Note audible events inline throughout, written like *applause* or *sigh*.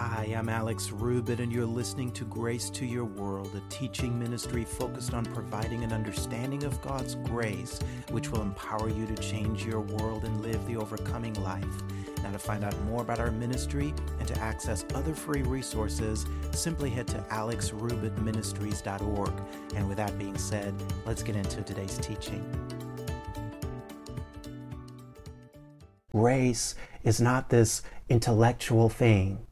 Hi, I'm Alex Rubit, and you're listening to Grace to Your World, a teaching ministry focused on providing an understanding of God's grace, which will empower you to change your world and live the overcoming life. Now, to find out more about our ministry and to access other free resources, simply head to alexrubitministries.org. And with that being said, let's get into today's teaching. Grace is not this intellectual thing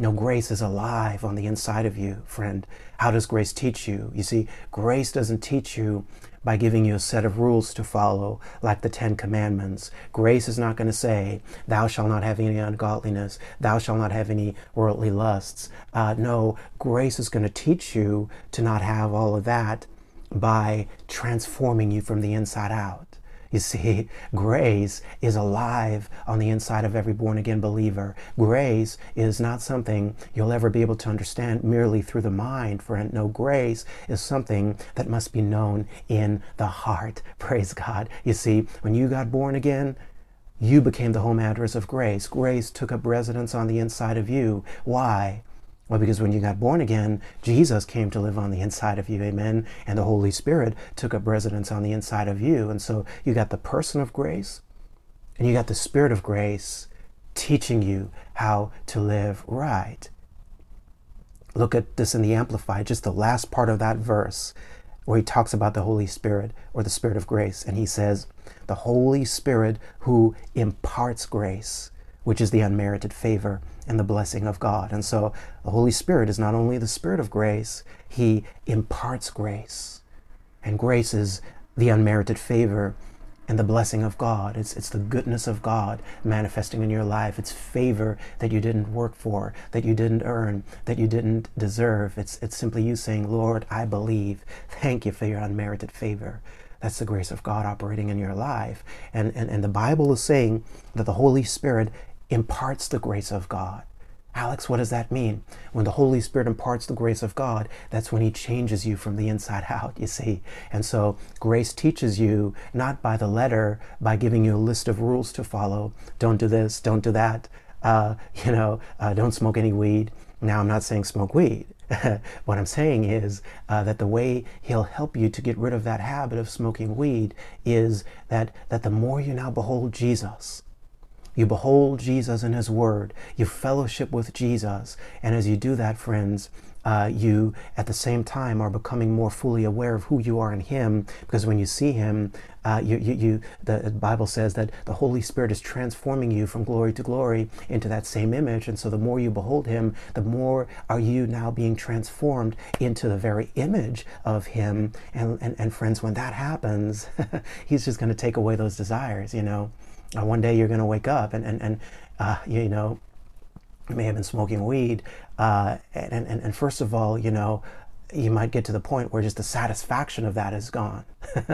no, grace is alive on the inside of you, friend. How does grace teach you? You see, grace doesn't teach you by giving you a set of rules to follow, like the Ten Commandments. Grace is not going to say, Thou shalt not have any ungodliness, thou shalt not have any worldly lusts. Uh, no, grace is going to teach you to not have all of that by transforming you from the inside out. You see, *laughs* grace is alive on the inside of every born again believer. Grace is not something you'll ever be able to understand merely through the mind, friend. No, grace is something that must be known in the heart. *laughs* Praise God. You see, when you got born again, you became the home address of grace. Grace took up residence on the inside of you. Why? Well, because when you got born again, Jesus came to live on the inside of you, amen. And the Holy Spirit took up residence on the inside of you. And so you got the person of grace and you got the Spirit of grace teaching you how to live right. Look at this in the Amplified, just the last part of that verse where he talks about the Holy Spirit or the Spirit of grace. And he says, The Holy Spirit who imparts grace which is the unmerited favor and the blessing of God. And so the Holy Spirit is not only the Spirit of grace, He imparts grace. And grace is the unmerited favor and the blessing of God. It's, it's the goodness of God manifesting in your life. It's favor that you didn't work for, that you didn't earn, that you didn't deserve. It's, it's simply you saying, Lord, I believe. Thank you for your unmerited favor. That's the grace of God operating in your life. And, and, and the Bible is saying that the Holy Spirit imparts the grace of God. Alex, what does that mean? When the Holy Spirit imparts the grace of God, that's when He changes you from the inside *laughs* out, you see. And so grace teaches you not by the letter, by giving you a list of rules to follow. Don't do this, don't do that. Uh, *laughs* you know, uh, don't smoke any weed. Now, I'm not saying smoke weed. *laughs* what I'm saying is uh, that the way He'll help you to get rid of that habit of smoking weed is that, that the more you now behold Jesus, you behold Jesus and His Word. You fellowship with Jesus. And as you do that, friends, uh, you at the same time are becoming more fully aware of who you are in Him because when you see Him, uh, you, you, you, the Bible says that the Holy Spirit is transforming you from glory to glory into that same image. And so the more you behold Him, the more are you now being transformed into the very image of Him. And, and, and friends, when that happens, *laughs* He's just going to take away those desires, you know. Uh, one day you're going to wake up and, and, and uh, you, know, you may have been smoking weed. Uh, and, and, and first of all, you know, you might get to the point where just the satisfaction of that is gone. *laughs*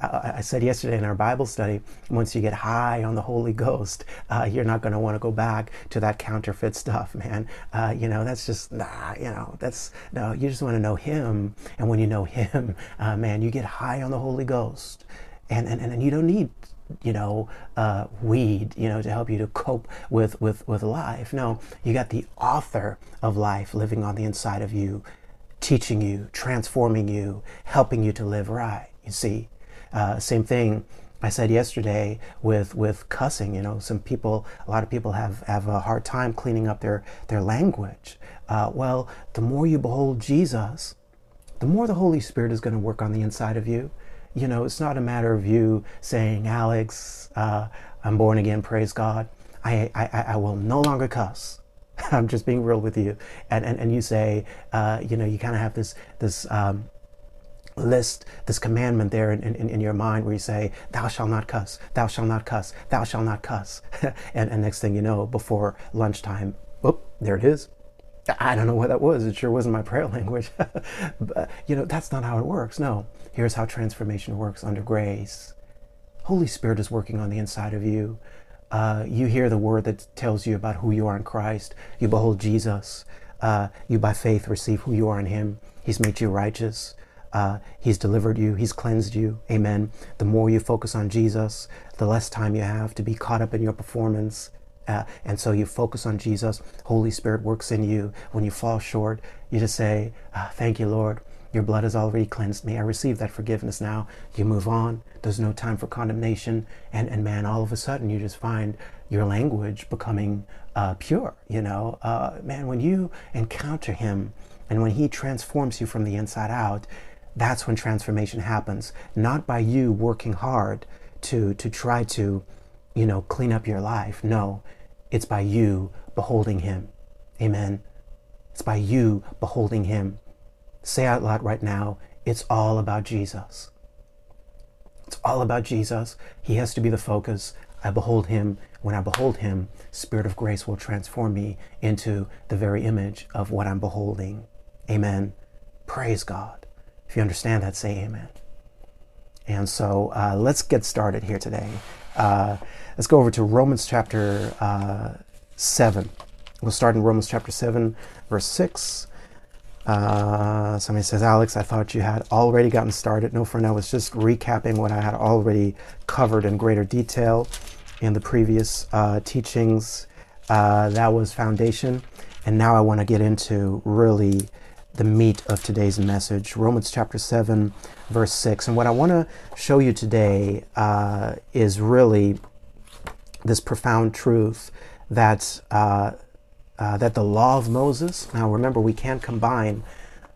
I said yesterday in our Bible study, once you get high on the Holy Ghost, uh, you're not going to want to go back to that counterfeit stuff, man. Uh, you know, that's just, nah, you know, that's, no, you just want to know Him. And when you know Him, uh, man, you get high on the Holy Ghost. And, and, and you don't need you know, uh, weed, you know, to help you to cope with, with, with life. No, you got the author of life living on the inside of you, teaching you, transforming you, helping you to live right. You see, uh, same thing I said yesterday with with cussing. You know, some people, a lot of people have have a hard time cleaning up their their language. Uh, well, the more you behold Jesus, the more the Holy Spirit is going to work on the inside of you you know, it's not a matter of you saying, Alex, uh, I'm born again, praise God. I, I, I will no longer cuss. *laughs* I'm just being real with you. And, and, and you say, uh, you know, you kind of have this, this, um, list this commandment there in, in, in, your mind where you say, Thou shalt not cuss, thou shalt not cuss, thou shalt not cuss. *laughs* and, and next thing you know, before lunchtime, whoop, there it is. I don't know what that was. It sure wasn't my prayer *laughs* language. but, you know, that's not how it works. No. Here's how transformation works under grace. Holy Spirit is working on the inside of you. Uh, you hear the word that tells you about who you are in Christ. You behold Jesus. Uh, you by faith receive who you are in Him. He's made you righteous. Uh, he's delivered you. He's cleansed you. Amen. The more you focus on Jesus, the less time you have to be caught up in your performance Uh, and so you focus on Jesus. Holy Spirit works in you. When you fall short, you just say, ah, Thank you, Lord. Your blood has already cleansed me. I receive that forgiveness now. You move on. There's no time for condemnation. And, and man, all of a sudden, you just find your language becoming uh, pure. You know, uh, man, when you encounter Him and when He transforms you from the inside out, that's when transformation happens. Not by you working hard to, to try to, you know, clean up your life. No, it's by you beholding Him. Amen. It's by you beholding Him. Say out loud right now, it's all about Jesus. It's all about Jesus. He has to be the focus. I behold him. When I behold him, Spirit of grace will transform me into the very image of what I'm beholding. Amen. Praise God. If you understand that, say amen. And so uh, let's get started here today. Uh, let's go over to Romans chapter uh, 7. We'll start in Romans chapter 7, verse 6. Uh, somebody says, Alex, I thought you had already gotten started. No, friend, I was just recapping what I had already covered in greater detail in the previous uh, teachings. Uh, that was foundation. And now I want to get into really the meat of today's message Romans chapter 7, verse 6. And what I want to show you today uh, is really this profound truth that uh, uh, that the law of Moses, now remember, we can't combine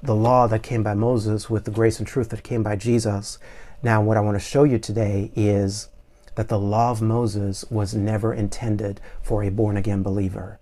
the law that came by Moses with the grace and truth that came by Jesus. Now, what I want to show you today is that the law of Moses was never intended for a born again believer.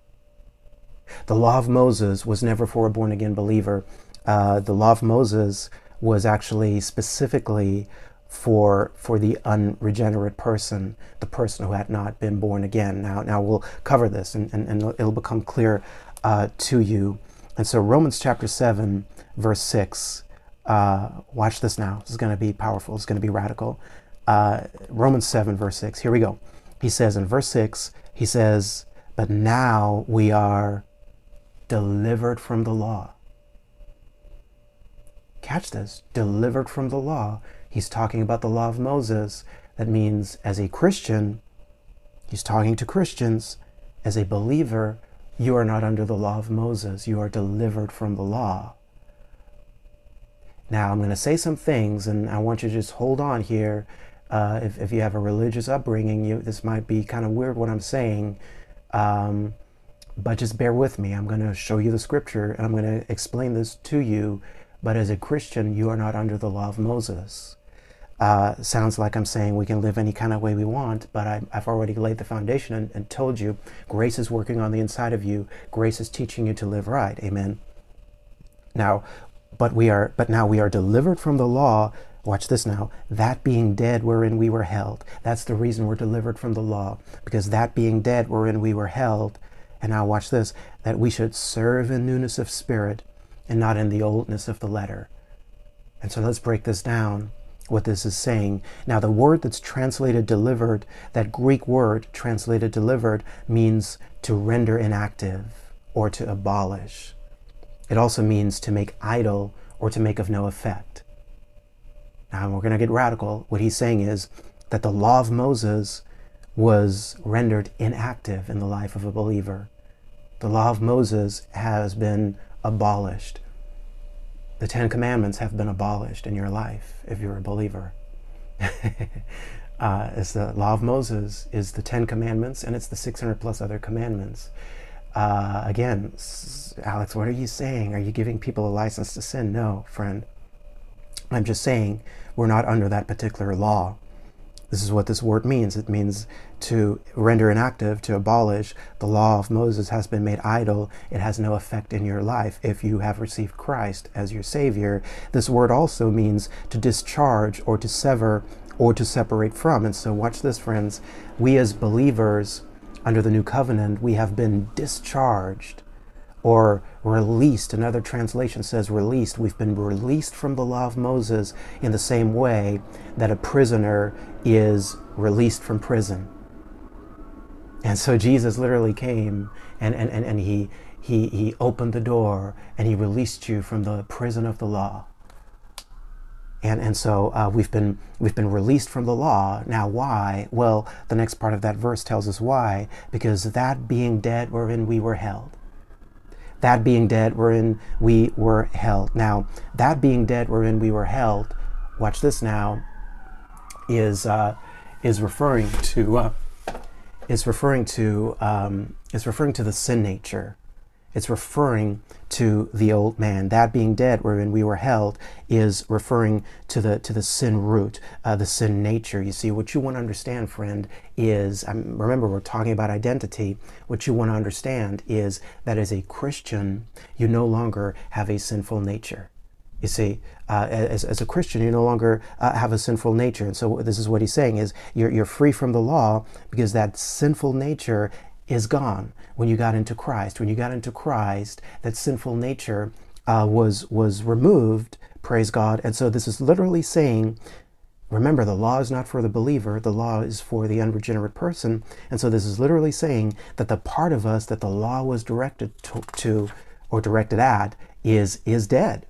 The law of Moses was never for a born again believer. Uh, the law of Moses was actually specifically for for the unregenerate person, the person who had not been born again. Now, now we'll cover this, and, and, and it'll become clear uh, to you. And so, Romans chapter seven, verse six. Uh, watch this now. This is going to be powerful. It's going to be radical. Uh, Romans seven, verse six. Here we go. He says in verse six. He says, "But now we are delivered from the law." Catch this. Delivered from the law He's talking about the law of Moses. That means, as a Christian, he's talking to Christians. As a believer, you are not under the law of Moses. You are delivered from the law. Now, I'm going to say some things, and I want you to just hold on here. Uh, if, if you have a religious upbringing, you, this might be kind of weird what I'm saying, um, but just bear with me. I'm going to show you the scripture, and I'm going to explain this to you. But as a Christian, you are not under the law of Moses uh, sounds like I'm saying we can live any kind of way we want, but I, have already laid the foundation and, and, told you grace is working on the inside of you. Grace is teaching you to live right. Amen. Now, but we are, but now we are delivered from the law. Watch this now. That being dead wherein we were held. That's the reason we're delivered from the law, because that being dead wherein we were held. And now watch this. That we should serve in newness of spirit, and not in the oldness of the letter. And so let's break this down what this is saying. Now, the word that's translated delivered, that Greek word translated delivered, means to render inactive or to abolish. It also means to make idle or to make of no effect. Now, we're going to get radical. What he's saying is that the law of Moses was rendered inactive in the life of a believer. The law of Moses has been abolished the Ten Commandments have been abolished in your life if you're a believer. *laughs* uh, it's the law of Moses is the Ten Commandments, and it's the 600 plus other commandments. Uh, again, Alex, what are you saying? Are you giving people a license to sin? No, friend. I'm just saying we're not under that particular law. This is what this word means. It means to render inactive, to abolish. The law of Moses has been made idle. It has no effect in your life if you have received Christ as your Savior. This word also means to discharge or to sever or to separate from. And so, watch this, friends. We as believers under the new covenant, we have been discharged or released. Another translation says released. We've been released from the law of Moses in the same way that a prisoner is released from prison. And so Jesus literally came and, and, and, and he, he, he opened the door and he released you from the prison of the law. And, and so uh, we've been we've been released from the law. Now why? Well, the next part of that verse tells us why. Because that being dead wherein we were held. That being dead wherein we were held. Now, that being dead wherein we were held, watch this now, is uh, is referring to uh, is referring to um, is referring to the sin nature. It's referring to the old man. That being dead, wherein we were held, is referring to the to the sin root, uh, the sin nature. You see, what you want to understand, friend, is um, remember we're talking about identity. What you want to understand is that as a Christian, you no longer have a sinful nature. You see, uh, as, as a Christian, you no longer uh, have a sinful nature. And so this is what he's saying is you're, you're free from the law because that sinful nature is gone when you got into Christ. When you got into Christ, that sinful nature uh, was, was removed, praise God. And so this is literally saying, remember, the law is not for the believer, the law is for the unregenerate person. And so this is literally saying that the part of us that the law was directed to, to or directed at is, is dead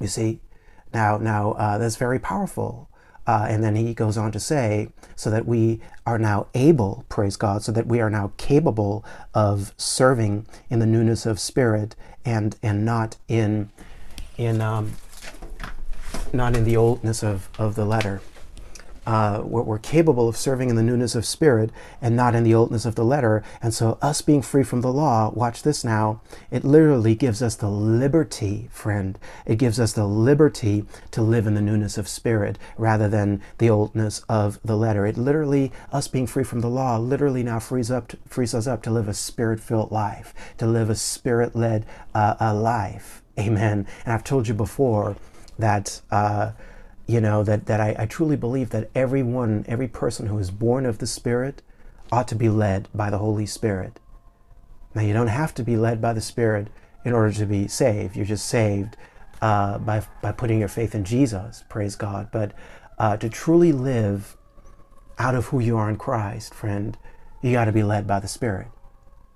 you see, now now uh, that's very powerful. Uh, and then he goes on to say, so that we are now able, praise God, so that we are now capable of serving in the newness of spirit and and not in in um, not in the oldness of, of the letter uh, we're, capable of serving in the newness of spirit and not in the oldness of the letter. And so, us being free from the law, watch this now, it literally gives us the liberty, friend. It gives us the liberty to live in the newness of spirit rather than the oldness of the letter. It literally, us being free from the law, literally now frees up, to, frees us up to live a spirit-filled life, to live a spirit-led uh, life. Amen. And I've told you before that. Uh, you know, that, that I, I truly believe that everyone, every person who is born of the Spirit ought to be led by the Holy Spirit. Now, you don't have to be led by the Spirit in order to be saved. You're just saved uh, by, by putting your faith in Jesus, praise God. But uh, to truly live out of who you are in Christ, friend, you got to be led by the Spirit.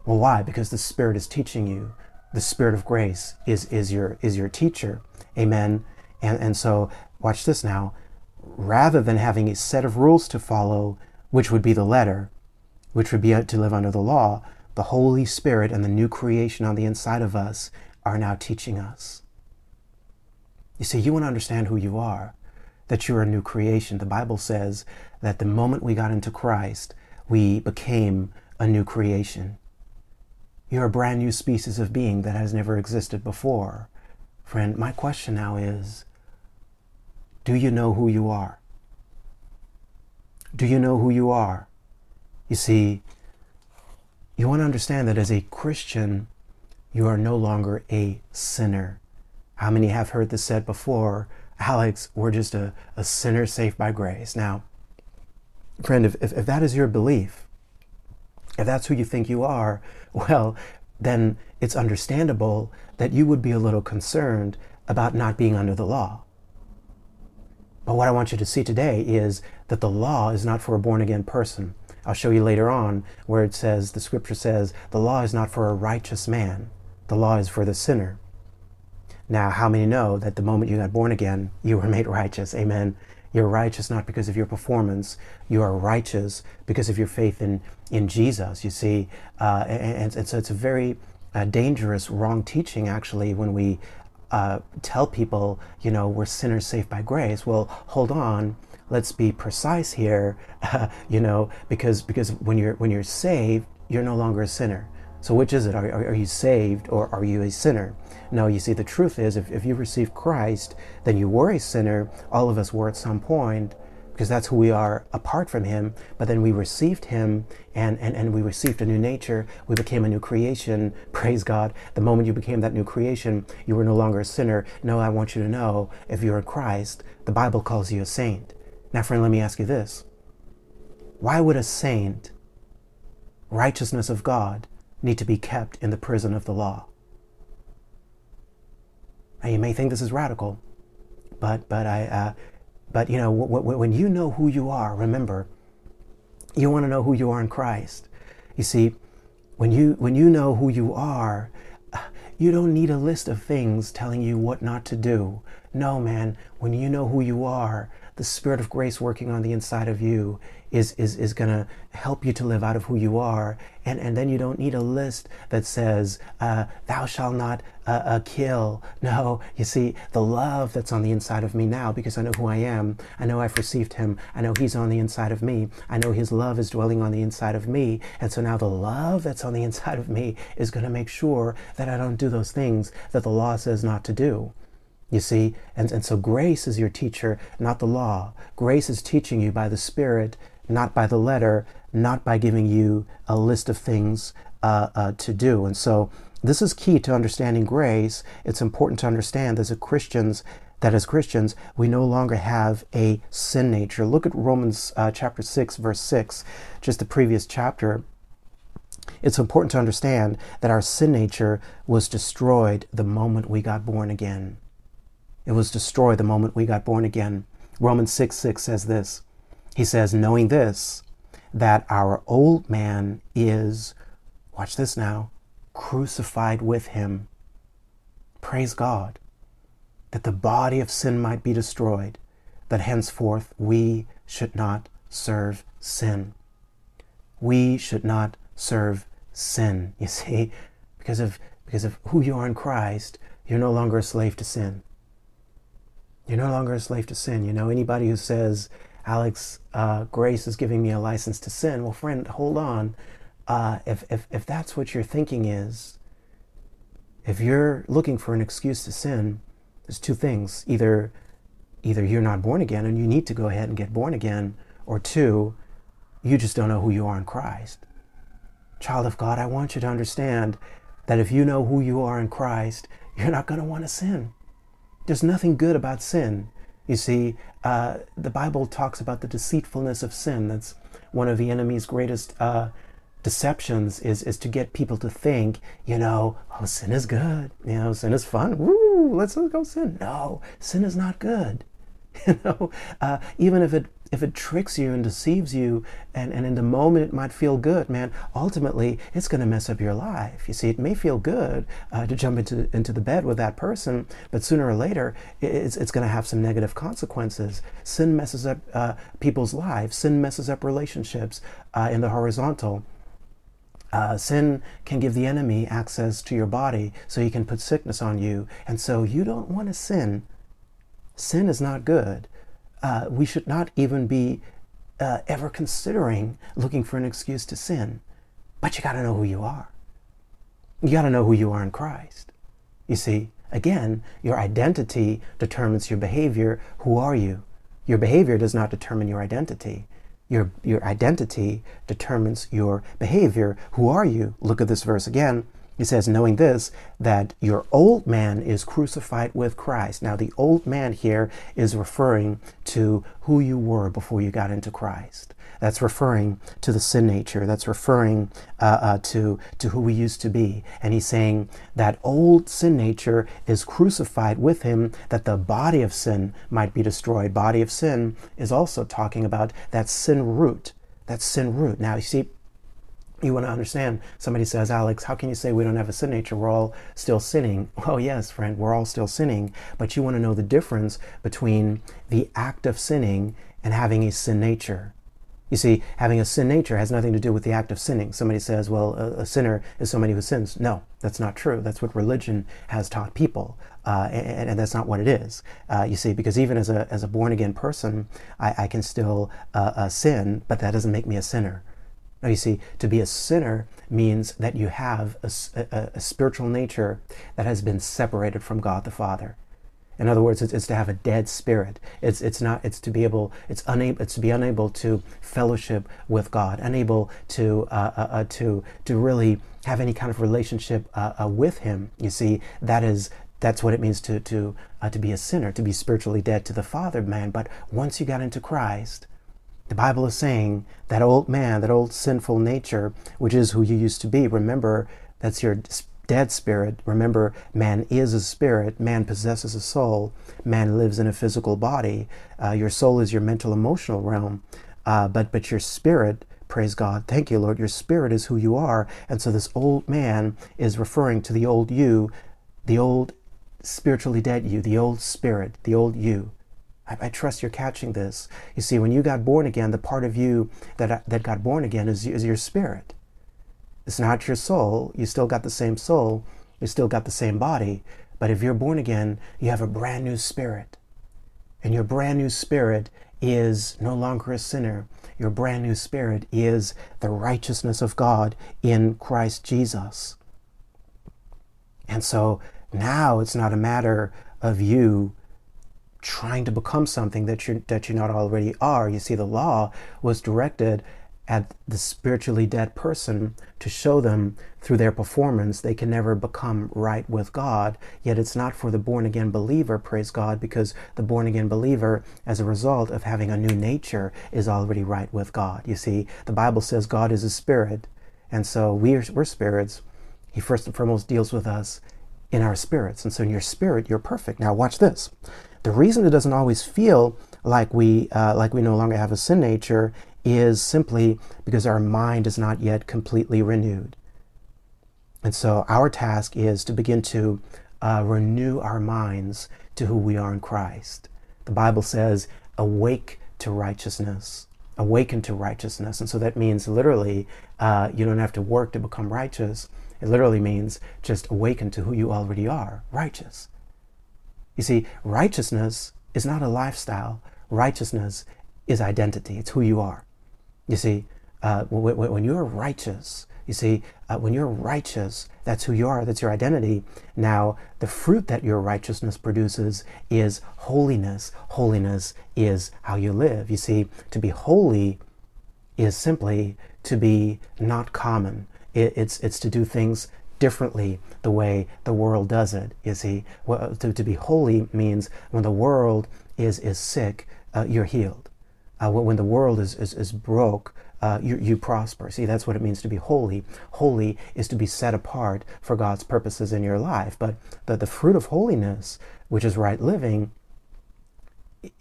Well, why? Because the Spirit is teaching you. The Spirit of grace is, is, your, is your teacher. Amen. And, and so watch this now, rather than having a set of rules to follow, which would be the letter, which would be uh, to live under the law, the Holy Spirit and the new creation on the inside of us are now teaching us. You see, you want to understand who you are, that you're a new creation. The Bible says that the moment we got into Christ, we became a new creation. You're a brand new species of being that has never existed before. Friend, my question now is do you know who you are? Do you know who you are? You see, you want to understand that as a Christian, you are no longer a sinner. How many have heard this said before? Alex, we're just a, a sinner saved by grace. Now, friend, if, if, if that is your belief, if that's who you think you are, *laughs* well, then it's understandable that you would be a little concerned about not being under the law. But what I want you to see today is that the law is not for a born again person. I'll show you later on where it says, the scripture says, the law is not for a righteous man, the law is for the sinner. Now, how many know that the moment you got born again, you were *laughs* made righteous? Amen. You're righteous not because of your performance. You are righteous because of your faith in, in Jesus, you see. Uh, and, and, so it's a very uh, dangerous, wrong teaching, actually, when we uh, tell people, you know, we're sinners saved by grace. Well, hold on, let's be precise here, uh, *laughs* you know, because because when you're when you're saved, you're no longer a sinner. So which is it? Are, are, are, you saved or are you a sinner? No, you see, the truth is, if, if you received Christ, then you were a sinner. All of us were at some point because that's who we are apart from him. But then we received him and, and, and we received a new nature. We became a new creation. *laughs* Praise God. The moment you became that new creation, you were no longer a sinner. No, I want you to know if you're in Christ, the Bible calls you a saint. Now, friend, let me ask you this. Why would a saint, righteousness of God, need to be kept in the prison of the law? Now, you may think this is radical, but, but I, uh, but you know, when you know who you are, remember, you want to know who you are in Christ. You see, when you when you know who you are, You don't need a list of things telling you what not to do. No, man, when you know who you are, the Spirit of grace working on the inside of you is, is, is going to help you to live out of who you are. And, and then you don't need a list that says, uh, thou shalt not uh, uh, kill. No, you see, the love that's on the inside of me now, because I know who I am, I know I've received him, I know he's on the inside of me, I know his love is dwelling on the inside of me. And so now the love that's on the *laughs* inside of me is going to make sure that I don't do those things that the law says not to do. You see, and, and so grace is your teacher, not the law. Grace is teaching you by the Spirit, not by the letter, not by giving you a list of things uh, uh, to do. And so this is key to understanding grace. It's important to understand as Christians that as Christians we no longer have a sin nature. Look at Romans uh, chapter 6 verse 6, just the previous chapter. It's important to understand that our sin nature was destroyed the moment we got born again. It was destroyed the moment we got born again. Romans 6 6 says this. He says, knowing this, that our old man is, watch this now, crucified with him. Praise God. That the body of sin might be destroyed, that henceforth we should not serve sin. We should not serve sin. *laughs* You see, because of, because of who you are in Christ, you're no longer a slave to sin. You're no longer a slave to sin. You know, anybody who says, Alex, uh, grace is giving me a license to sin, well, friend, hold on. Uh, if, if, if that's what your thinking is, if you're looking for an excuse to sin, there's two things. Either, either you're not born again and you need to go ahead and get born again, or two, you just don't know who you are in Christ. Child of God, I want you to understand that if you know who you are in Christ, you're not going to want to sin. There's nothing good about sin. You see, uh, the Bible talks about the deceitfulness of sin. That's one of the enemy's greatest uh, deceptions is is to get people to think, you know, oh, sin is good. You know, sin is fun. Woo, let's, let's go sin. No, sin is not good. *laughs* You know, uh, even if it if it tricks you and deceives you and, and in the moment it might feel good man ultimately it's going to mess up your life. You see it may feel good uh, to jump into, into the bed with that person but sooner or later it's, it's going to have some negative consequences. Sin messes up uh, people's lives. Sin messes up relationships uh, in the horizontal. Uh, sin can give the enemy access to your body so he can put sickness on you. And so you don't want to sin. Sin is not good uh, we should not even be uh, ever considering looking for an excuse to sin. But you got to know who you are. You got to know who you are in Christ. You see, again, your identity determines your behavior. Who are you? Your behavior does not determine your identity. Your, your identity determines your behavior. Who are you? Look at this verse again. He says, knowing this, that your old man is crucified with Christ. Now, the old man here is referring to who you were before you got into Christ. That's referring to the sin nature. That's referring uh, uh, to, to who we used to be. And he's saying that old sin nature is crucified with him that the body of sin might be destroyed. Body of sin is also talking about that sin root. That sin root. Now, you see, you want to understand. Somebody says alex how can you say we don't have a sin nature we're all still sinning. Well *laughs* yes friend we're all still sinning. But you want to know the difference between the act of sinning and having a sin nature you see having a sin nature has nothing to do with the act of sinning. Somebody says well a, a sinner is somebody who sins. No that's not true. That's what religion has taught people uh, and, and, that's not what it is. Uh, you see, because even as a, as a born again person, I, I can still uh, uh sin, but that doesn't make me a sinner. Now, you see, to be a sinner means that you have a, a, a, spiritual nature that has been separated from God the Father. In other words, it's, it's, to have a dead spirit. It's, it's not. It's to be able. It's unable. It's to be unable to fellowship with God. Unable to uh, uh, uh to to really have any kind of relationship uh, uh, with Him. You see, that is that's what it means to to to be a sinner, to be spiritually dead to the Father, man. But once you got into Christ, the Bible is saying that old man, that old sinful nature, which is who you used to be, remember that's your dead spirit. Remember, man is a spirit, man possesses a soul, man lives in a physical body. Uh, your soul is your mental emotional realm, uh, but, but your spirit, praise God, thank you, Lord, your spirit is who you are. And so this old man is referring to the old you the old spiritually dead you, the old spirit, the old you. I, I, trust you're catching this. You see, when you got born again, the part of you that, uh, that got born again is, is your spirit. It's not your soul. You still got the same soul. You still got the same body. But if you're born again, you have a brand new spirit. And your brand new spirit is no longer a sinner. Your brand new spirit is the righteousness of God in Christ Jesus. And so now it's not a matter of you trying to become something that you that you not already are. You see, the law was directed at the spiritually dead person to show them through their performance they can never become right with God. Yet it's not for the born again believer, praise God, because the born again believer, as a result of having a new nature, is already right with God. You see, the Bible says God is a spirit, and so we're, we're spirits. He first and foremost deals with us in our spirits. And so in your spirit, you're perfect. Now, watch this. The reason it doesn't always feel like we uh, like we no longer have a sin nature is simply because our mind is not yet completely renewed. And so our task is to begin to uh, renew our minds to who we are in Christ. The Bible says, awake to righteousness, awaken to righteousness. And so that means literally, uh, you don't have to work to become righteous. It literally means just awaken to who you already are, righteous. You see, righteousness is not a lifestyle. Righteousness is identity. It's who you are. You see, uh, when, when, you're righteous, you see, uh, when you're righteous, that's who you are, that's your identity. Now, the fruit that your righteousness produces is holiness. Holiness is how you live. You see, to be holy is simply to be not common. It, it's, it's to do things differently the way the world does it. You see, well, to, to be holy means when the world is, is sick, uh, you're healed uh, when the world is, is, is broke, uh, you, you prosper. See, that's what it means to be holy. Holy is to be set apart for God's purposes in your life. But the, the fruit of holiness, which is right living,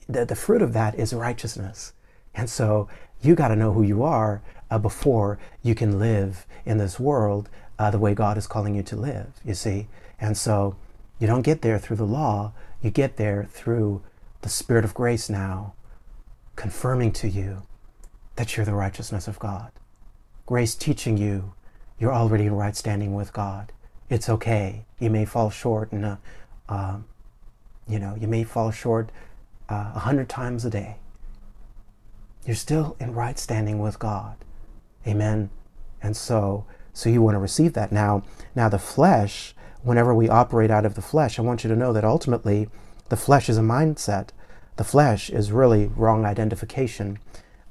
the, the fruit of that is righteousness. And so you got to know who you are uh, before you can live in this world uh, the way God is calling you to live, you see. And so you don't get there through the law, you get there through the Spirit of grace now confirming to you that you're the righteousness of God. Grace teaching you you're already in right standing with God. It's okay. You may fall short, and uh, you know you may fall short uh, a uh, hundred times a day. You're still in right standing with God. Amen. And so, so you want to receive that now. Now the flesh, whenever we operate out of the flesh, I want you to know that ultimately, the flesh is a mindset. The flesh is really wrong identification.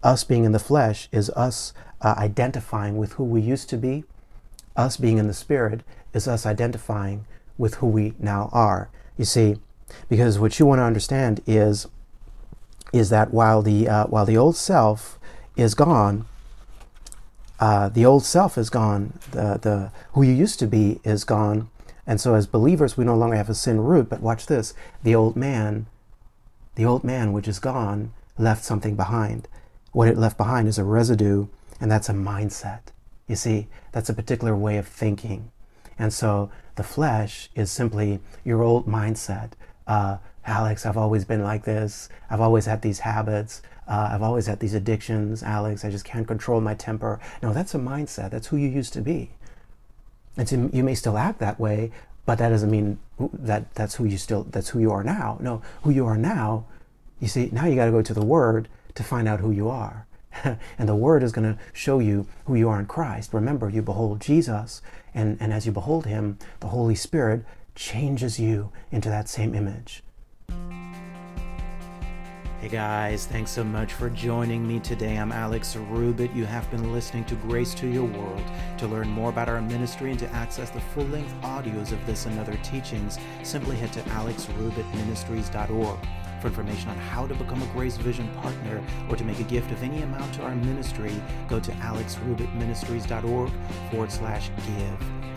Us being in the flesh is us uh, identifying with who we used to be. Us being in the spirit is us identifying with who we now are. You see, because what you want to understand is is that while the uh, while the old self is gone, uh, the old self is gone. The the who you used to be is gone, and so as believers we no longer have a sin root. But watch this: the old man the old man, which is gone, left something behind. What it left behind is a residue, and that's a mindset. You see, that's a particular way of thinking. And so the flesh is simply your old mindset. Uh, Alex, I've always been like this. I've always had these habits. Uh, I've always had these addictions. Alex, I just can't control my temper. No, that's a mindset. That's who you used to be. And so you may still act that way, but that doesn't mean that that's who you still that's who you are now no who you are now you see now you got to go to the word to find out who you are *laughs* and the word is going to show you who you are in christ remember you behold jesus and, and as you behold him the holy spirit changes you into that same image Hey guys, thanks so much for joining me today. I'm Alex Rubit. You have been listening to Grace to Your World. To learn more about our ministry and to access the full length audios of this and other teachings, simply head to alexrubitministries.org. For information on how to become a Grace Vision partner or to make a gift of any amount to our ministry, go to alexrubitministries.org forward slash give.